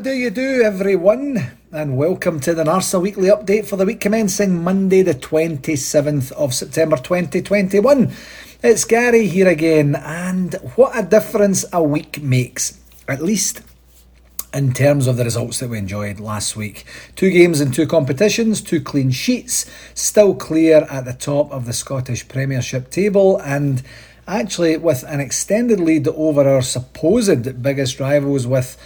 How do you do, everyone? And welcome to the NARSA weekly update for the week commencing Monday, the 27th of September 2021. It's Gary here again, and what a difference a week makes, at least in terms of the results that we enjoyed last week. Two games in two competitions, two clean sheets, still clear at the top of the Scottish Premiership table, and actually with an extended lead over our supposed biggest rivals with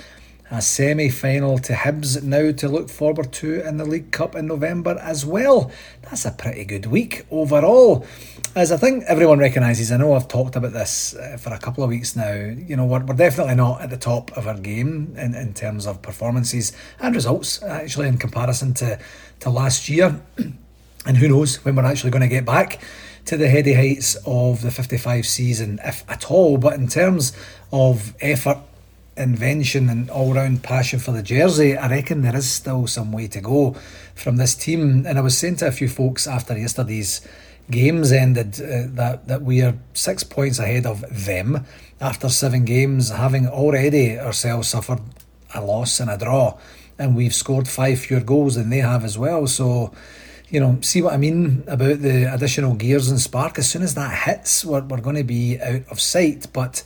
a semi final to Hibs now to look forward to in the League Cup in November as well. That's a pretty good week overall. As I think everyone recognises, I know I've talked about this uh, for a couple of weeks now. You know, we're, we're definitely not at the top of our game in, in terms of performances and results, actually, in comparison to, to last year. And who knows when we're actually going to get back to the heady heights of the 55 season, if at all. But in terms of effort, invention and all round passion for the jersey, I reckon there is still some way to go from this team. And I was saying to a few folks after yesterday's games ended uh, that that we are six points ahead of them after seven games, having already ourselves suffered a loss and a draw, and we've scored five fewer goals than they have as well. So. You know, see what I mean about the additional gears and spark. As soon as that hits, we're, we're going to be out of sight. But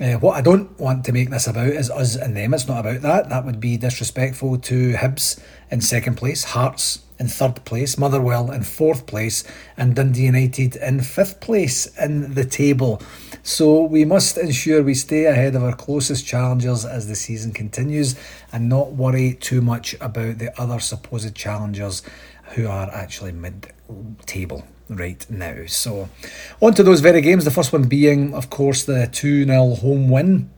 uh, what I don't want to make this about is us and them. It's not about that. That would be disrespectful to Hibs in second place, Hearts in third place, Motherwell in fourth place, and Dundee United in fifth place in the table. So we must ensure we stay ahead of our closest challengers as the season continues and not worry too much about the other supposed challengers who are actually mid table right now. So, on to those very games. The first one being, of course, the 2 0 home win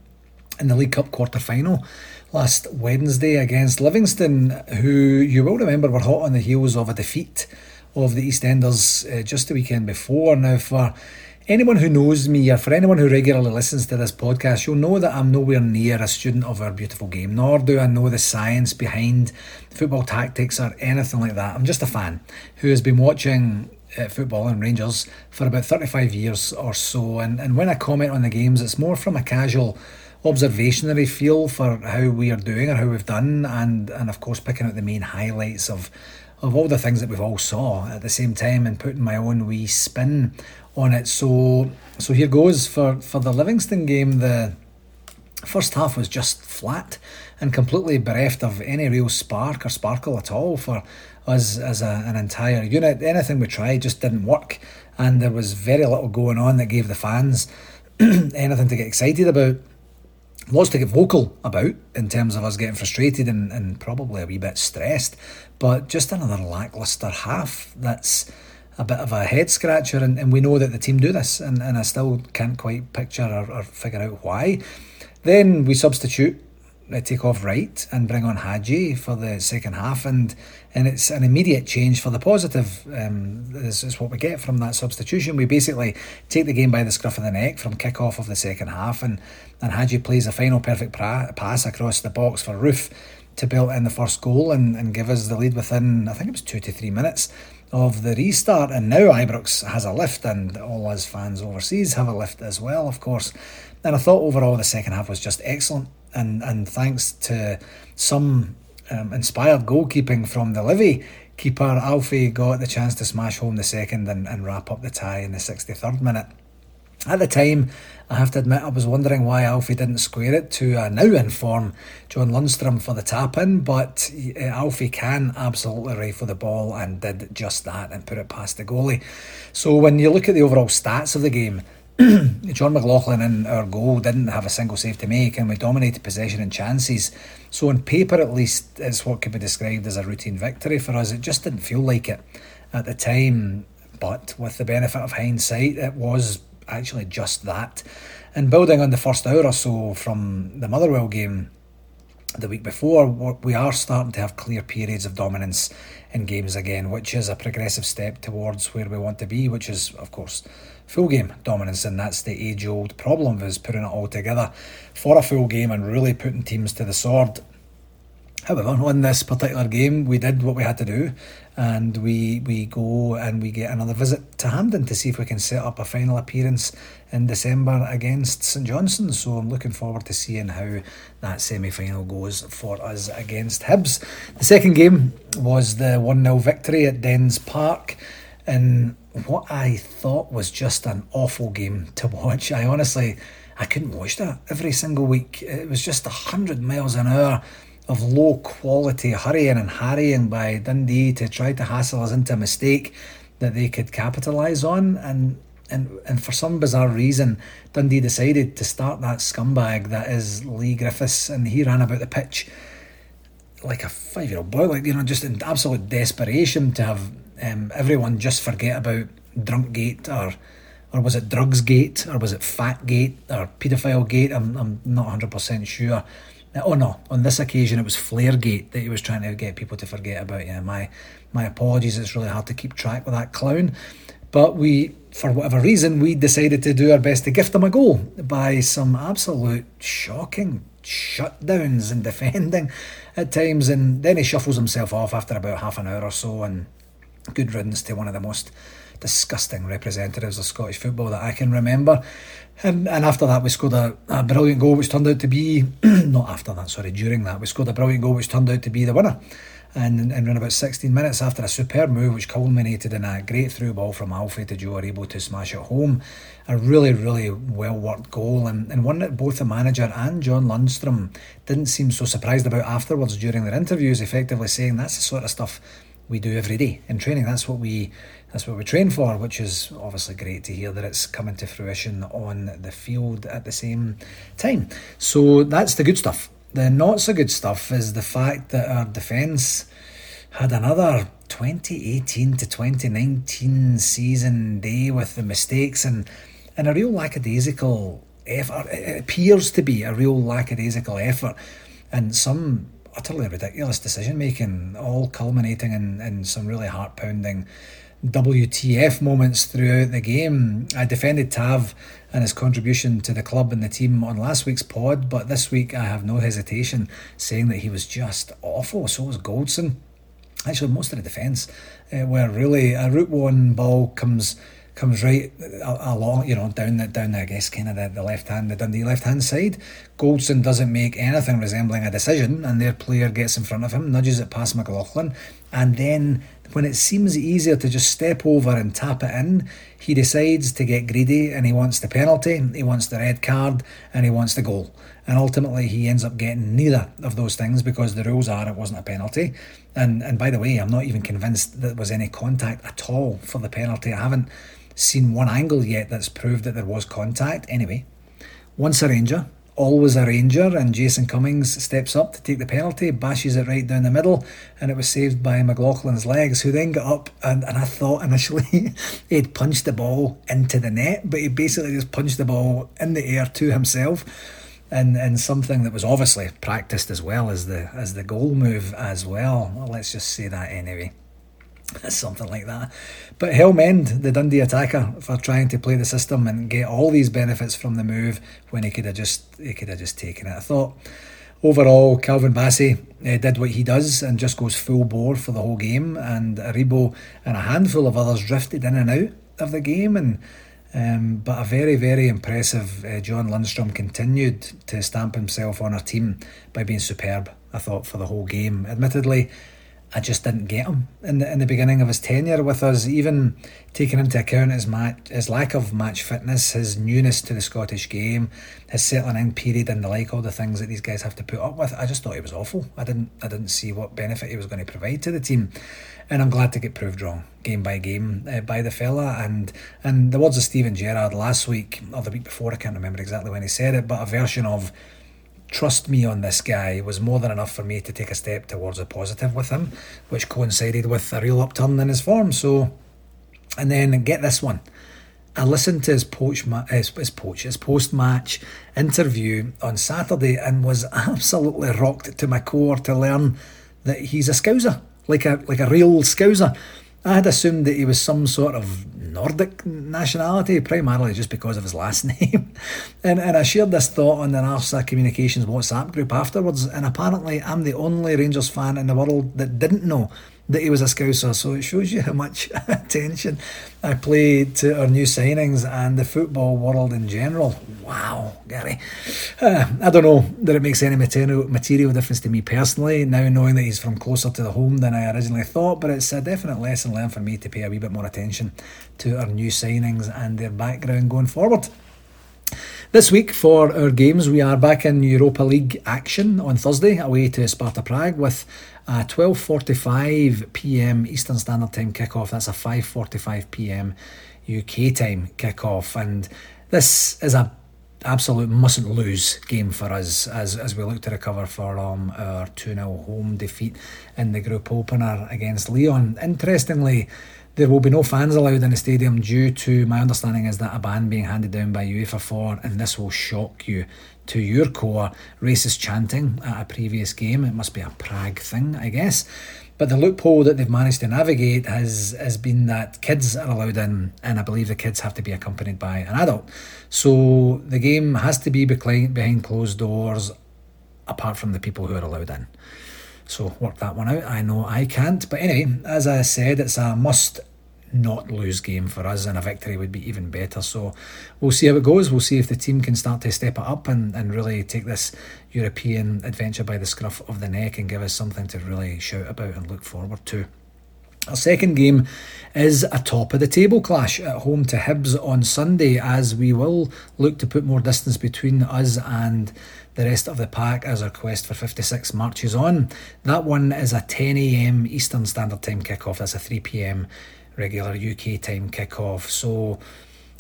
in the League Cup quarter final last Wednesday against Livingston, who you will remember were hot on the heels of a defeat of the EastEnders uh, just the weekend before. Now, for anyone who knows me, or for anyone who regularly listens to this podcast, you'll know that I'm nowhere near a student of our beautiful game, nor do I know the science behind football tactics or anything like that. I'm just a fan who has been watching uh, football and Rangers for about 35 years or so. And, and when I comment on the games, it's more from a casual observationary feel for how we are doing or how we've done, and, and of course, picking out the main highlights of, of all the things that we've all saw at the same time and putting my own wee spin on it. So, so here goes for, for the Livingston game. The first half was just flat and completely bereft of any real spark or sparkle at all for us as a, an entire unit. Anything we tried just didn't work, and there was very little going on that gave the fans anything to get excited about. Lots to get vocal about in terms of us getting frustrated and, and probably a wee bit stressed, but just another lacklustre half that's a bit of a head scratcher, and, and we know that the team do this, and, and I still can't quite picture or, or figure out why. Then we substitute take off Wright and bring on Hagi for the second half, and and it's an immediate change for the positive. Um, is, is what we get from that substitution. We basically take the game by the scruff of the neck from kick off of the second half, and and Hagi plays a final perfect pra- pass across the box for Roofe to build in the first goal and, and give us the lead within I think it was two to three minutes of the restart. And now Ibrox has a lift, and all us fans overseas have a lift as well, of course. And I thought overall the second half was just excellent and and thanks to some um, inspired goalkeeping from the Livy keeper, Alfie got the chance to smash home the second and, and wrap up the tie in the 63rd minute. At the time, I have to admit, I was wondering why Alfie didn't square it to a now in form John Lundstram for the tap in, but uh, Alfie can absolutely rifle the ball and did just that and put it past the goalie. So when you look at the overall stats of the game, Jon McLaughlin in our goal didn't have a single save to make, and we dominated possession and chances. So, on paper, at least, it's what could be described as a routine victory for us. It just didn't feel like it at the time, but with the benefit of hindsight, it was actually just that. And building on the first hour or so from the Motherwell game the week before, we are starting to have clear periods of dominance in games again, which is a progressive step towards where we want to be, which is, of course, full game dominance, and that's the age old problem is putting it all together for a full game and really putting teams to the sword. However, on this particular game, we did what we had to do, and we we go and we get another visit to Hampden to see if we can set up a final appearance in December against St Johnstone. So I'm looking forward to seeing how that semi final goes for us against Hibs. The second game was the 1 0 victory at Dens Park in what I thought was just an awful game to watch. I honestly. I couldn't watch that every single week. It was just a hundred miles an hour of low quality hurrying and harrying by Dundee to try to hassle us into a mistake that they could capitalise on. And, and, and for some bizarre reason, Dundee decided to start that scumbag that is Leigh Griffiths, and he ran about the pitch like a five year old boy, like, you know, just in absolute desperation to have um, everyone just forget about Drunkgate or or was it Drugsgate or was it Fatgate or Paedophile Gate? I'm, I'm not 100% sure. Oh no! On this occasion, it was Flaregate that he was trying to get people to forget about. Yeah, my my apologies. It's really hard to keep track with that clown, but we, for whatever reason, we decided to do our best to gift him a goal by some absolute shocking shutdowns and defending at times, and then he shuffles himself off after about half an hour or so, and good riddance to one of the most disgusting representatives of Scottish football that I can remember. Um, and after that, we scored a, a, brilliant goal, which turned out to be not after that, sorry, during that, we scored a brilliant goal, which turned out to be the winner. And, and in about 16 minutes after a superb move, which culminated in a great through ball from Alfie to Joe, able to smash it home. A really, really well worked goal, and, and one that both the manager and John Lundstram didn't seem so surprised about afterwards during their interviews, effectively saying that's the sort of stuff we do every day in training. That's what we that's what we train for, which is obviously great to hear that it's coming to fruition on the field at the same time. So that's the good stuff. The not so good stuff is the fact that our defence had another 2018 to 2019 season day with the mistakes and, and a real lackadaisical effort. It appears to be a real lackadaisical effort and some utterly ridiculous decision making, all culminating in, in some really heart pounding WTF moments throughout the game. I defended Tav and his contribution to the club and the team on last week's pod, but this week I have no hesitation saying that he was just awful. So was Goldson. Actually, most of the defence uh, were really a route one ball comes comes right along, you know, down the down the, I guess kind of the, the left hand, the Dundee left hand side. Goldson doesn't make anything resembling a decision, and their player gets in front of him, nudges it past McLaughlin, and then when it seems easier to just step over and tap it in, he decides to get greedy and he wants the penalty, he wants the red card, and he wants the goal. And ultimately, he ends up getting neither of those things because the rules are it wasn't a penalty. And and by the way, I'm not even convinced that there was any contact at all for the penalty. I haven't seen one angle yet that's proved that there was contact. Anyway, once a Ranger, always a Ranger, and Jason Cummings steps up to take the penalty, bashes it right down the middle, and it was saved by McLaughlin's legs, who then got up and, and I thought initially he'd punched the ball into the net, but he basically just punched the ball in the air to himself. And, and something that was obviously practiced as well as the as the goal move as well. well let's just say that anyway. something like that. But hell mend the Dundee attacker, for trying to play the system and get all these benefits from the move when he could have just he could have just taken it. I thought overall Calvin Bassey uh, did what he does and just goes full bore for the whole game, and Aribo and a handful of others drifted in and out of the game and. Um, but a very, very impressive uh, John Lundstram continued to stamp himself on our team by being superb, I thought, for the whole game. Admittedly, I just didn't get him in the in the beginning of his tenure with us. Even taking into account his match, his lack of match fitness, his newness to the Scottish game, his settling in period, and the like, all the things that these guys have to put up with. I just thought he was awful. I didn't I didn't see what benefit he was going to provide to the team, and I'm glad to get proved wrong game by game uh, by the fella. And and the words of Steven Gerrard last week or the week before, I can't remember exactly when he said it, but a version of trust me on this guy was more than enough for me to take a step towards a positive with him, which coincided with a real upturn in his form. So, and then get this one. I listened to his poach, his, his poach, his post match interview on Saturday and was absolutely rocked to my core to learn that he's a scouser, like a like a real scouser. I had assumed that he was some sort of Nordic nationality, primarily just because of his last name. and, and I shared this thought on the Narsa Communications WhatsApp group afterwards, and apparently I'm the only Rangers fan in the world that didn't know that he was a Scouser. So it shows you how much attention I play to our new signings and the football world in general. Wow, Gary. Uh, I don't know that it makes any material, material difference to me personally, now knowing that he's from closer to the home than I originally thought, but it's a definite lesson learned for me to pay a wee bit more attention to our new signings and their background going forward. This week for our games, we are back in Europa League action on Thursday, away to Sparta Prague with a 12:45 p.m. Eastern Standard Time kickoff. That's a 5:45 p.m. UK time kickoff, and this is a absolute mustn't lose game for us as as we look to recover from our 2 0 home defeat in the group opener against Lyon. Interestingly, there will be no fans allowed in the stadium due to my understanding is that a ban being handed down by UEFA for, and this will shock you to your core, racist chanting at a previous game. It must be a Prague thing, I guess. But the loophole that they've managed to navigate has has been that kids are allowed in, and I believe the kids have to be accompanied by an adult. So the game has to be behind closed doors, apart from the people who are allowed in. So work that one out. I know I can't. But anyway, as I said, it's a must not lose game for us, and a victory would be even better. So we'll see how it goes. We'll see if the team can start to step it up and, and really take this European adventure by the scruff of the neck and give us something to really shout about and look forward to. Our second game is a top of the table clash at home to Hibs on Sunday, as we will look to put more distance between us and the rest of the pack as our quest for 56 marches on. That one is a 10am Eastern Standard Time kickoff, that's a 3pm regular UK time kickoff. So,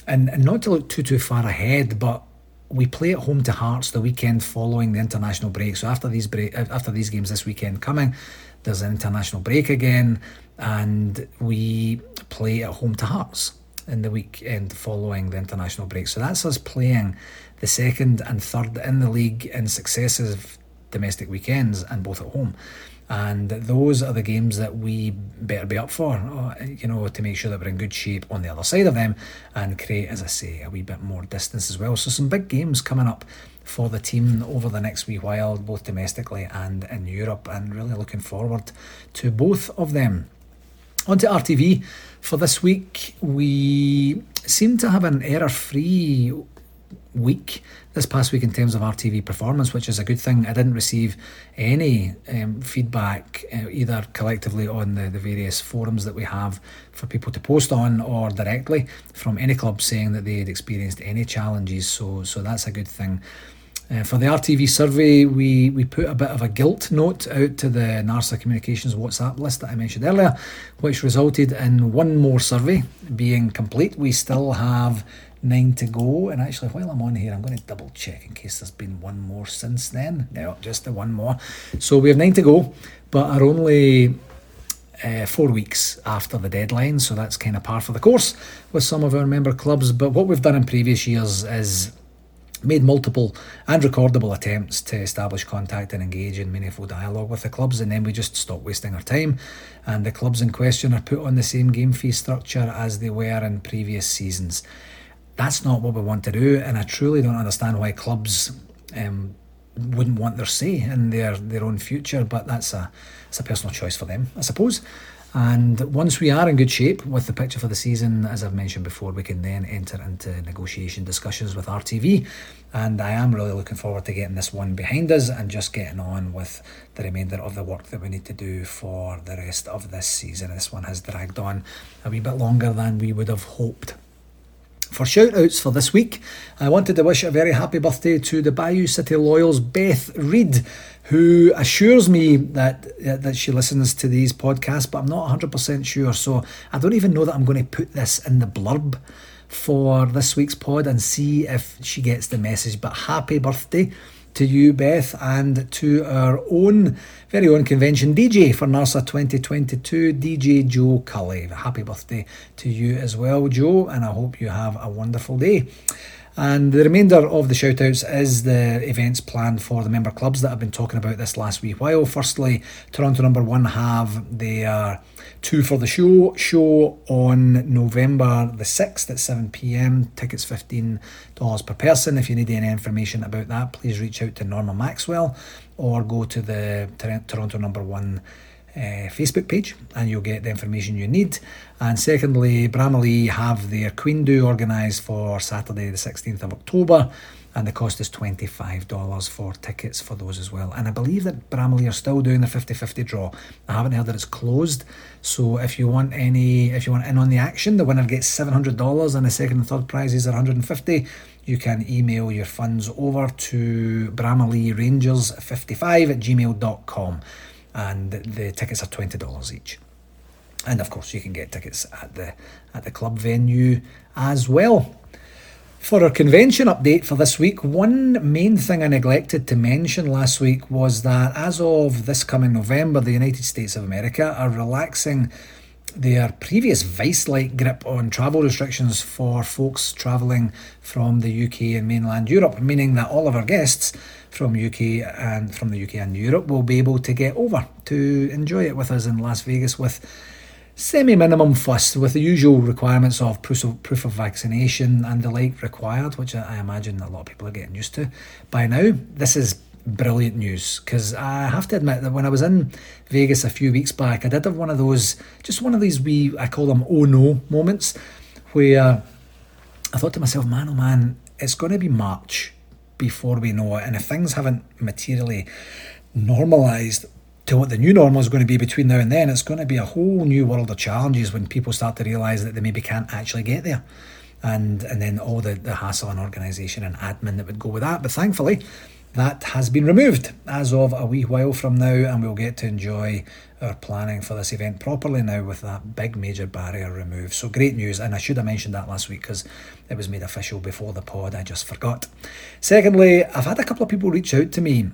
and, and not to look too, too far ahead, but we play at home to Hearts the weekend following the international break. So after these break, uh, after these games this weekend coming, there's an international break again, and we play at home to Hearts in the weekend following the international break. So that's us playing the second and third in the league in successive domestic weekends and both at home. And those are the games that we better be up for, uh, you know, to make sure that we're in good shape on the other side of them and create, as I say, a wee bit more distance as well. So, some big games coming up for the team over the next wee while, both domestically and in Europe, and really looking forward to both of them. On to RTV for this week, we seem to have an error free week this past week in terms of RTV performance, which is a good thing. I didn't receive any um, feedback uh, either collectively on the, the various forums that we have for people to post on or directly from any club saying that they had experienced any challenges. So, so that's a good thing. Uh, for the RTV survey, we, we put a bit of a guilt note out to the NARSA Communications WhatsApp list that I mentioned earlier, which resulted in one more survey being complete. We still have nine to go. And actually, while I'm on here, I'm going to double check in case there's been one more since then. No, just the one more. So we have nine to go, but are only uh, four weeks after the deadline. So that's kind of par for the course with some of our member clubs. But what we've done in previous years is made multiple and recordable attempts to establish contact and engage in meaningful dialogue with the clubs and then we just stop wasting our time and the clubs in question are put on the same game fee structure as they were in previous seasons that's not what we want to do. And I truly don't understand why clubs um, wouldn't want their say in their, their own future, but that's a, it's a personal choice for them, I suppose. And once we are in good shape with the picture for the season, as I've mentioned before, we can then enter into negotiation discussions with RTV. And I am really looking forward to getting this one behind us and just getting on with the remainder of the work that we need to do for the rest of this season. This one has dragged on a wee bit longer than we would have hoped. For shout outs for this week, I wanted to wish a very happy birthday to the Bayou City Loyals Beth Reed, who assures me that that she listens to these podcasts, but I'm not 100% sure. So I don't even know that I'm going to put this in the blurb for this week's pod and see if she gets the message. But happy birthday to you, Beth, and to our own very own convention DJ for NARSA 2022, DJ Joe Cully. Happy birthday to you as well, Joe, and I hope you have a wonderful day. And the remainder of the shoutouts is the events planned for the member clubs that I've been talking about this last wee while. Firstly, Toronto number one have their two for the show show on November the 6th at 7 pm. Tickets $15 per person. If you need any information about that, please reach out to Norma Maxwell or go to the Toronto number one uh, Facebook page and you'll get the information you need. And secondly, Bramalea have their Queen Do organised for Saturday, the 16th of October, and the cost is $25 for tickets for those as well. And I believe that Bramalea are still doing the 50 50 draw. I haven't heard that it's closed. So if you want any, if you want in on the action, the winner gets $700 and the second and third prizes are 150 you can email your funds over to Bramalea Rangers 55 at gmail.com and the tickets are twenty dollars each. And of course, you can get tickets at the at the club venue as well. For our convention update for this week, one main thing I neglected to mention last week was that as of this coming November, the United States of America are relaxing their previous vice like grip on travel restrictions for folks travelling from the UK and mainland Europe, meaning that all of our guests from UK and from the UK and Europe will be able to get over to enjoy it with us in Las Vegas with semi minimum fuss, with the usual requirements of proof of, proof of vaccination and the like required, which I imagine a lot of people are getting used to by now. This is brilliant news because I have to admit that when I was in Vegas a few weeks back, I did have one of those, just one of these wee, I call them oh no moments, where I thought to myself, man, oh man, it's going to be March before we know it. And if things haven't materially normalised to what the new normal is going to be between now and then, it's going to be a whole new world of challenges when people start to realise that they maybe can't actually get there. And and then all the, the hassle and organisation and admin that would go with that. But thankfully, that has been removed as of a wee while from now, and we'll get to enjoy our planning for this event properly now with that big major barrier removed. So great news, and I should have mentioned that last week because it was made official before the pod. I just forgot. Secondly, I've had a couple of people reach out to me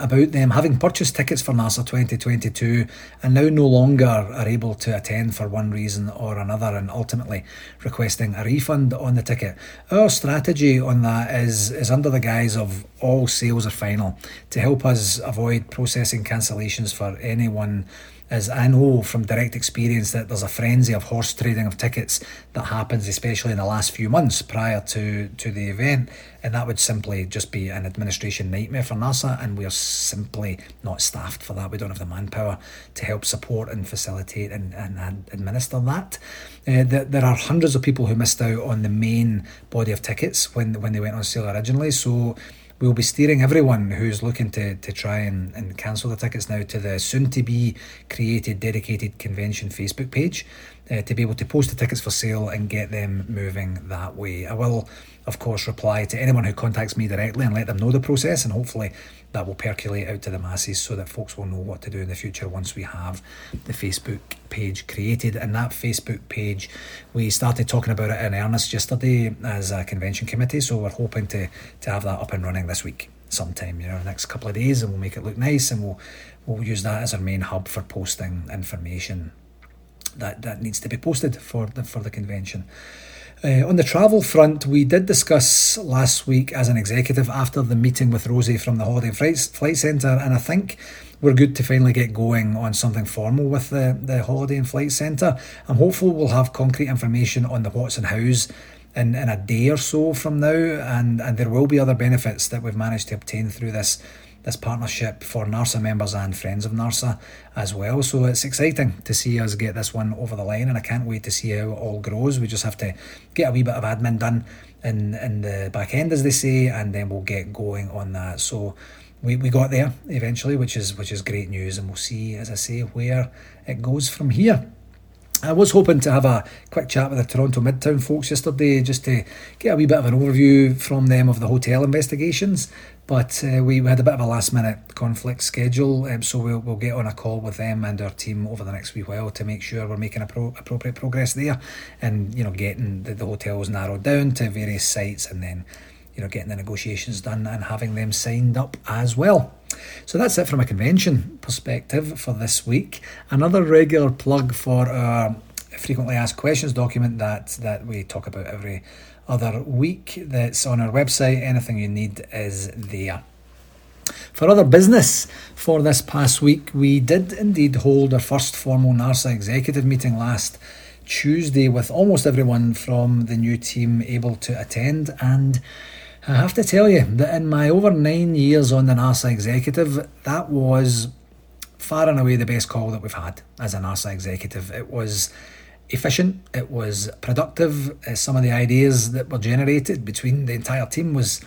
about them having purchased tickets for NARSA 2022 and now no longer are able to attend for one reason or another and ultimately requesting a refund on the ticket. Our strategy on that is, is under the guise of all sales are final to help us avoid processing cancellations for anyone is I know from direct experience that there's a frenzy of horse trading of tickets that happens, especially in the last few months prior to, to the event. And that would simply just be an administration nightmare for NARSA. and we are simply not staffed for that. We don't have the manpower to help support and facilitate and, and administer that. Uh, there are hundreds of people who missed out on the main body of tickets when, when they went on sale originally. So we'll be steering everyone who's looking to, to try and, and cancel the tickets now to the soon to be created dedicated convention Facebook page uh, to be able to post the tickets for sale and get them moving that way. I will, of course, reply to anyone who contacts me directly and let them know the process, and hopefully that will percolate out to the masses so that folks will know what to do in the future once we have the Facebook page created. And that Facebook page, we started talking about it in earnest yesterday as a convention committee, so we're hoping to, to have that up and running this week sometime, you know, next couple of days, and we'll make it look nice, and we'll we'll use that as our main hub for posting information that that needs to be posted for the for the convention. Uh, on the travel front, we did discuss last week as an executive after the meeting with Rosie from the Holiday Flight, Flight Centre, and I think we're good to finally get going on something formal with the, the Holiday and Flight Centre. I'm hopeful we'll have concrete information on the what's and hows in, in a day or so from now, and, and there will be other benefits that we've managed to obtain through this this partnership for NARSA members and friends of NARSA as well. So it's exciting to see us get this one over the line, and I can't wait to see how it all grows. We just have to get a wee bit of admin done in in the back end, as they say, and then we'll get going on that. So we, we got there eventually, which is which is great news, and we'll see, as I say, where it goes from here. I was hoping to have a quick chat with the Toronto Midtown folks yesterday just to get a wee bit of an overview from them of the hotel investigations. But uh, we had a bit of a last minute conflict schedule, um, so we'll, we'll get on a call with them and our team over the next wee while to make sure we're making appro- appropriate progress there and you know getting the, the hotels narrowed down to various sites and then you know getting the negotiations done and having them signed up as well. So that's it from a convention perspective for this week. Another regular plug for our frequently asked questions document that that we talk about every other week. That's on our website. Anything you need is there. For other business for this past week, we did indeed hold our first formal NARSA executive meeting last Tuesday with almost everyone from the new team able to attend. And I have to tell you that in my over nine years on the NARSA executive, that was far and away the best call that we've had as a NARSA executive. It was efficient, it was productive. Uh, some of the ideas that were generated between the entire team was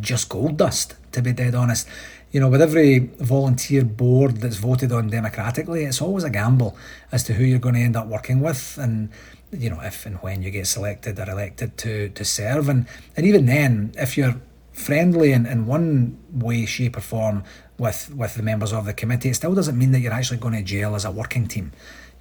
just gold dust, to be dead honest. You know, with every volunteer board that's voted on democratically, it's always a gamble as to who you're going to end up working with and you know if and when you get selected or elected to to serve and and even then if you're friendly in, in one way shape or form with with the members of the committee it still doesn't mean that you're actually going to jail as a working team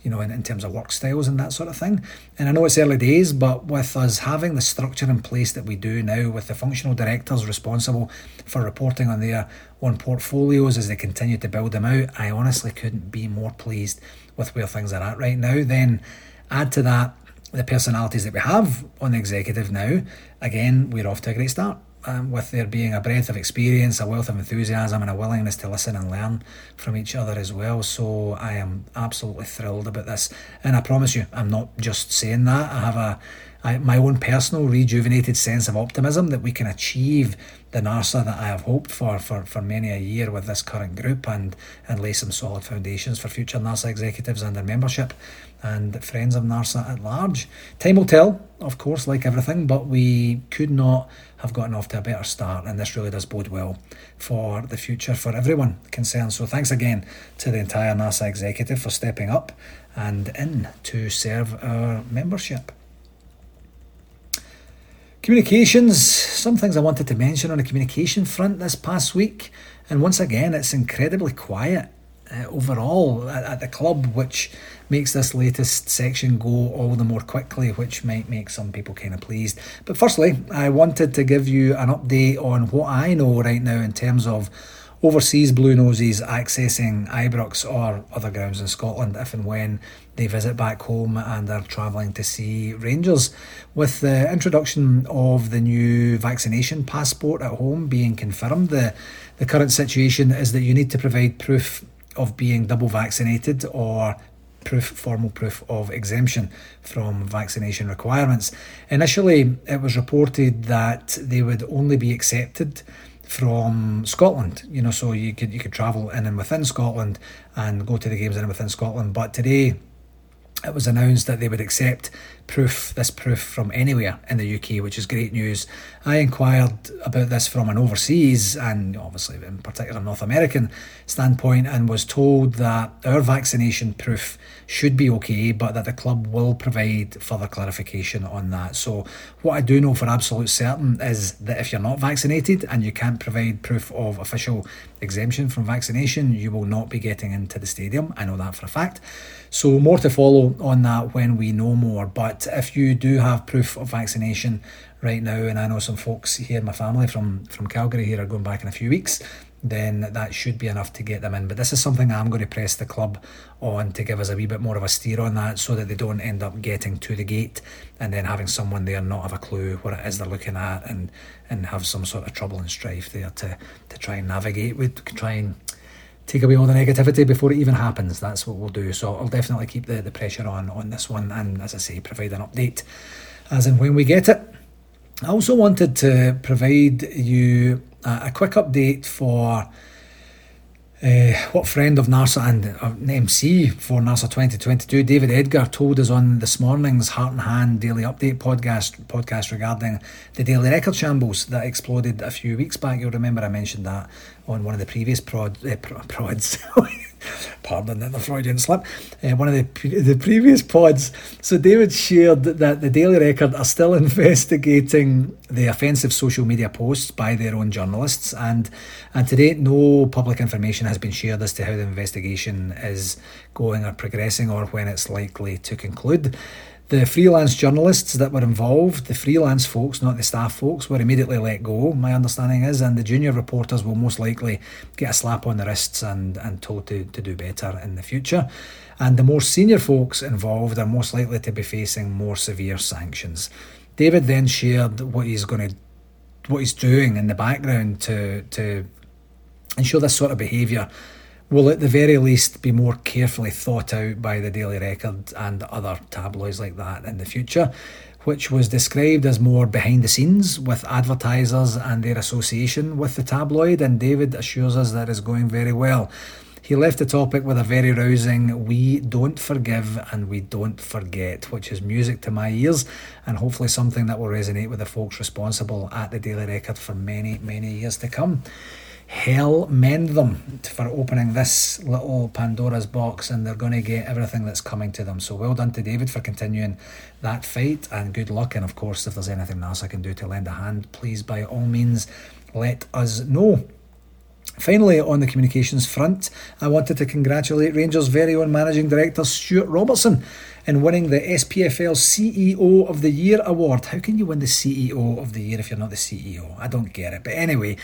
you know, in, in terms of work styles and that sort of thing. And I know it's early days, but with us having the structure in place that we do now, with the functional directors responsible for reporting on their own portfolios as they continue to build them out, I honestly couldn't be more pleased with where things are at right now. Then add to that the personalities that we have on the executive now, again, we're off to a great start um, with there being a breadth of experience, a wealth of enthusiasm, and a willingness to listen and learn from each other as well. So I am absolutely thrilled about this, and I promise you, I'm not just saying that. I have a I, my own personal rejuvenated sense of optimism that we can achieve the NARSA that I have hoped for, for for many a year with this current group and and lay some solid foundations for future NARSA executives and their membership and friends of NARSA at large. Time will tell, of course, like everything, but we could not have gotten off to a better start, and this really does bode well for the future for everyone concerned. So, thanks again to the entire NARSA executive for stepping up and in to serve our membership. Communications, some things I wanted to mention on the communication front this past week, and once again, it's incredibly quiet uh, overall at, at, the club, which makes this latest section go all the more quickly, which might make some people kind of pleased. But firstly, I wanted to give you an update on what I know right now in terms of overseas Blue Noses accessing Ibrox or other grounds in Scotland if and when they visit back home and are travelling to see Rangers. With the introduction of the new vaccination passport at home being confirmed, the, the current situation is that you need to provide proof of being double vaccinated or proof, formal proof of exemption from vaccination requirements. Initially, it was reported that they would only be accepted from Scotland. You know, so you could you could travel in and within Scotland and go to the games in and within Scotland. But today, it was announced that they would accept proof, this proof from anywhere in the UK, which is great news. I inquired about this from an overseas and obviously in particular North American standpoint and was told that our vaccination proof should be okay, but that the club will provide further clarification on that. So, what I do know for absolute certain is that if you're not vaccinated and you can't provide proof of official exemption from vaccination, you will not be getting into the stadium. I know that for a fact. So, more to follow on that when we know more. But if you do have proof of vaccination right now, and I know some folks here my family from, from Calgary here are going back in a few weeks, then that should be enough to get them in. But this is something I'm going to press the club on to give us a wee bit more of a steer on that so that they don't end up getting to the gate and then having someone there not have a clue what it is they're looking at and, and have some sort of trouble and strife there to, to try and navigate with, try and take away all the negativity before it even happens. That's what we'll do. So I'll definitely keep the, the pressure on on this one, and as I say, provide an update as and when we get it. I also wanted to provide you a, a quick update for uh, what friend of NARSA and uh, MC for NARSA 2022, David Edgar, told us on this morning's Heart and Hand Daily Update podcast podcast regarding the Daily Record shambles that exploded a few weeks back. You'll remember I mentioned that on one of the previous prod, uh, prods. Pardon the Freudian slip, uh, one of the the previous pods. So David shared that the Daily Record are still investigating the offensive social media posts by their own journalists, and and to date, no public information has been shared as to how the investigation is going or progressing, or when it's likely to conclude. The freelance journalists that were involved, the freelance folks, not the staff folks, were immediately let go, my understanding is, and the junior reporters will most likely get a slap on the wrists and, and told to, to do better in the future. And the more senior folks involved are most likely to be facing more severe sanctions. David then shared what he's going to, what he's doing in the background to to ensure this sort of behaviour will at the very least be more carefully thought out by the Daily Record and other tabloids like that in the future, which was described as more behind the scenes with advertisers and their association with the tabloid. And David assures us that is going very well. He left the topic with a very rousing We don't forgive and we don't forget, which is music to my ears and hopefully something that will resonate with the folks responsible at the Daily Record for many, many years to come hell mend them for opening this little Pandora's box and they're going to get everything that's coming to them. So well done to David for continuing that fight and good luck. And of course, if there's anything else I can do to lend a hand, please by all means let us know. Finally, on the communications front, I wanted to congratulate Rangers' very own managing director Stuart Robertson in winning the SPFL CEO of the Year award. How can you win the CEO of the Year if you're not the CEO? I don't get it. But anyway,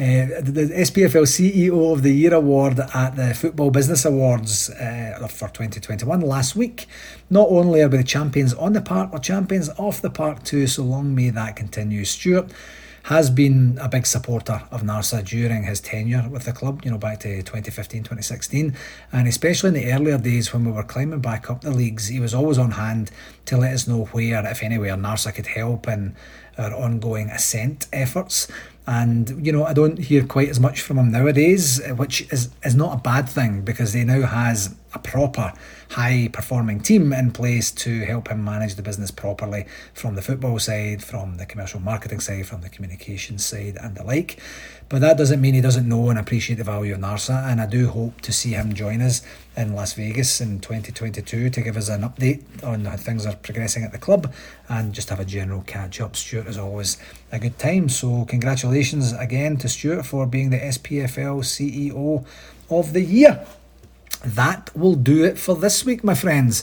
uh, the, the SPFL CEO of the Year award at the Football Business Awards uh, for 2021 last week. Not only are we the champions on the park, we're champions off the park too, so long may that continue. Stuart has been a big supporter of Narsa during his tenure with the club, you know, back to 2015, 2016, and especially in the earlier days when we were climbing back up the leagues, he was always on hand to let us know where, if anywhere, Narsa could help in our ongoing ascent efforts. And you know, I don't hear quite as much from him nowadays, which is is not a bad thing because he now has a proper high performing team in place to help him manage the business properly from the football side, from the commercial marketing side, from the communications side, and the like. But that doesn't mean he doesn't know and appreciate the value of Narsa, and I do hope to see him join us in Las Vegas in 2022 to give us an update on how things are progressing at the club and just have a general catch up. Stuart is always a good time, so congratulations again to Stuart for being the SPFL CEO of the year. That will do it for this week, my friends.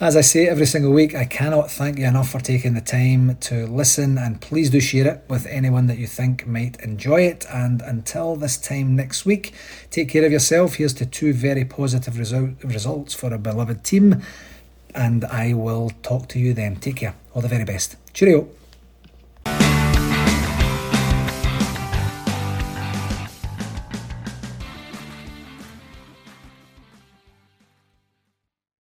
As I say every single week, I cannot thank you enough for taking the time to listen and please do share it with anyone that you think might enjoy it. And until this time next week, take care of yourself. Here's to two very positive result, results for a beloved team. And I will talk to you then. Take care. All the very best. Cheerio.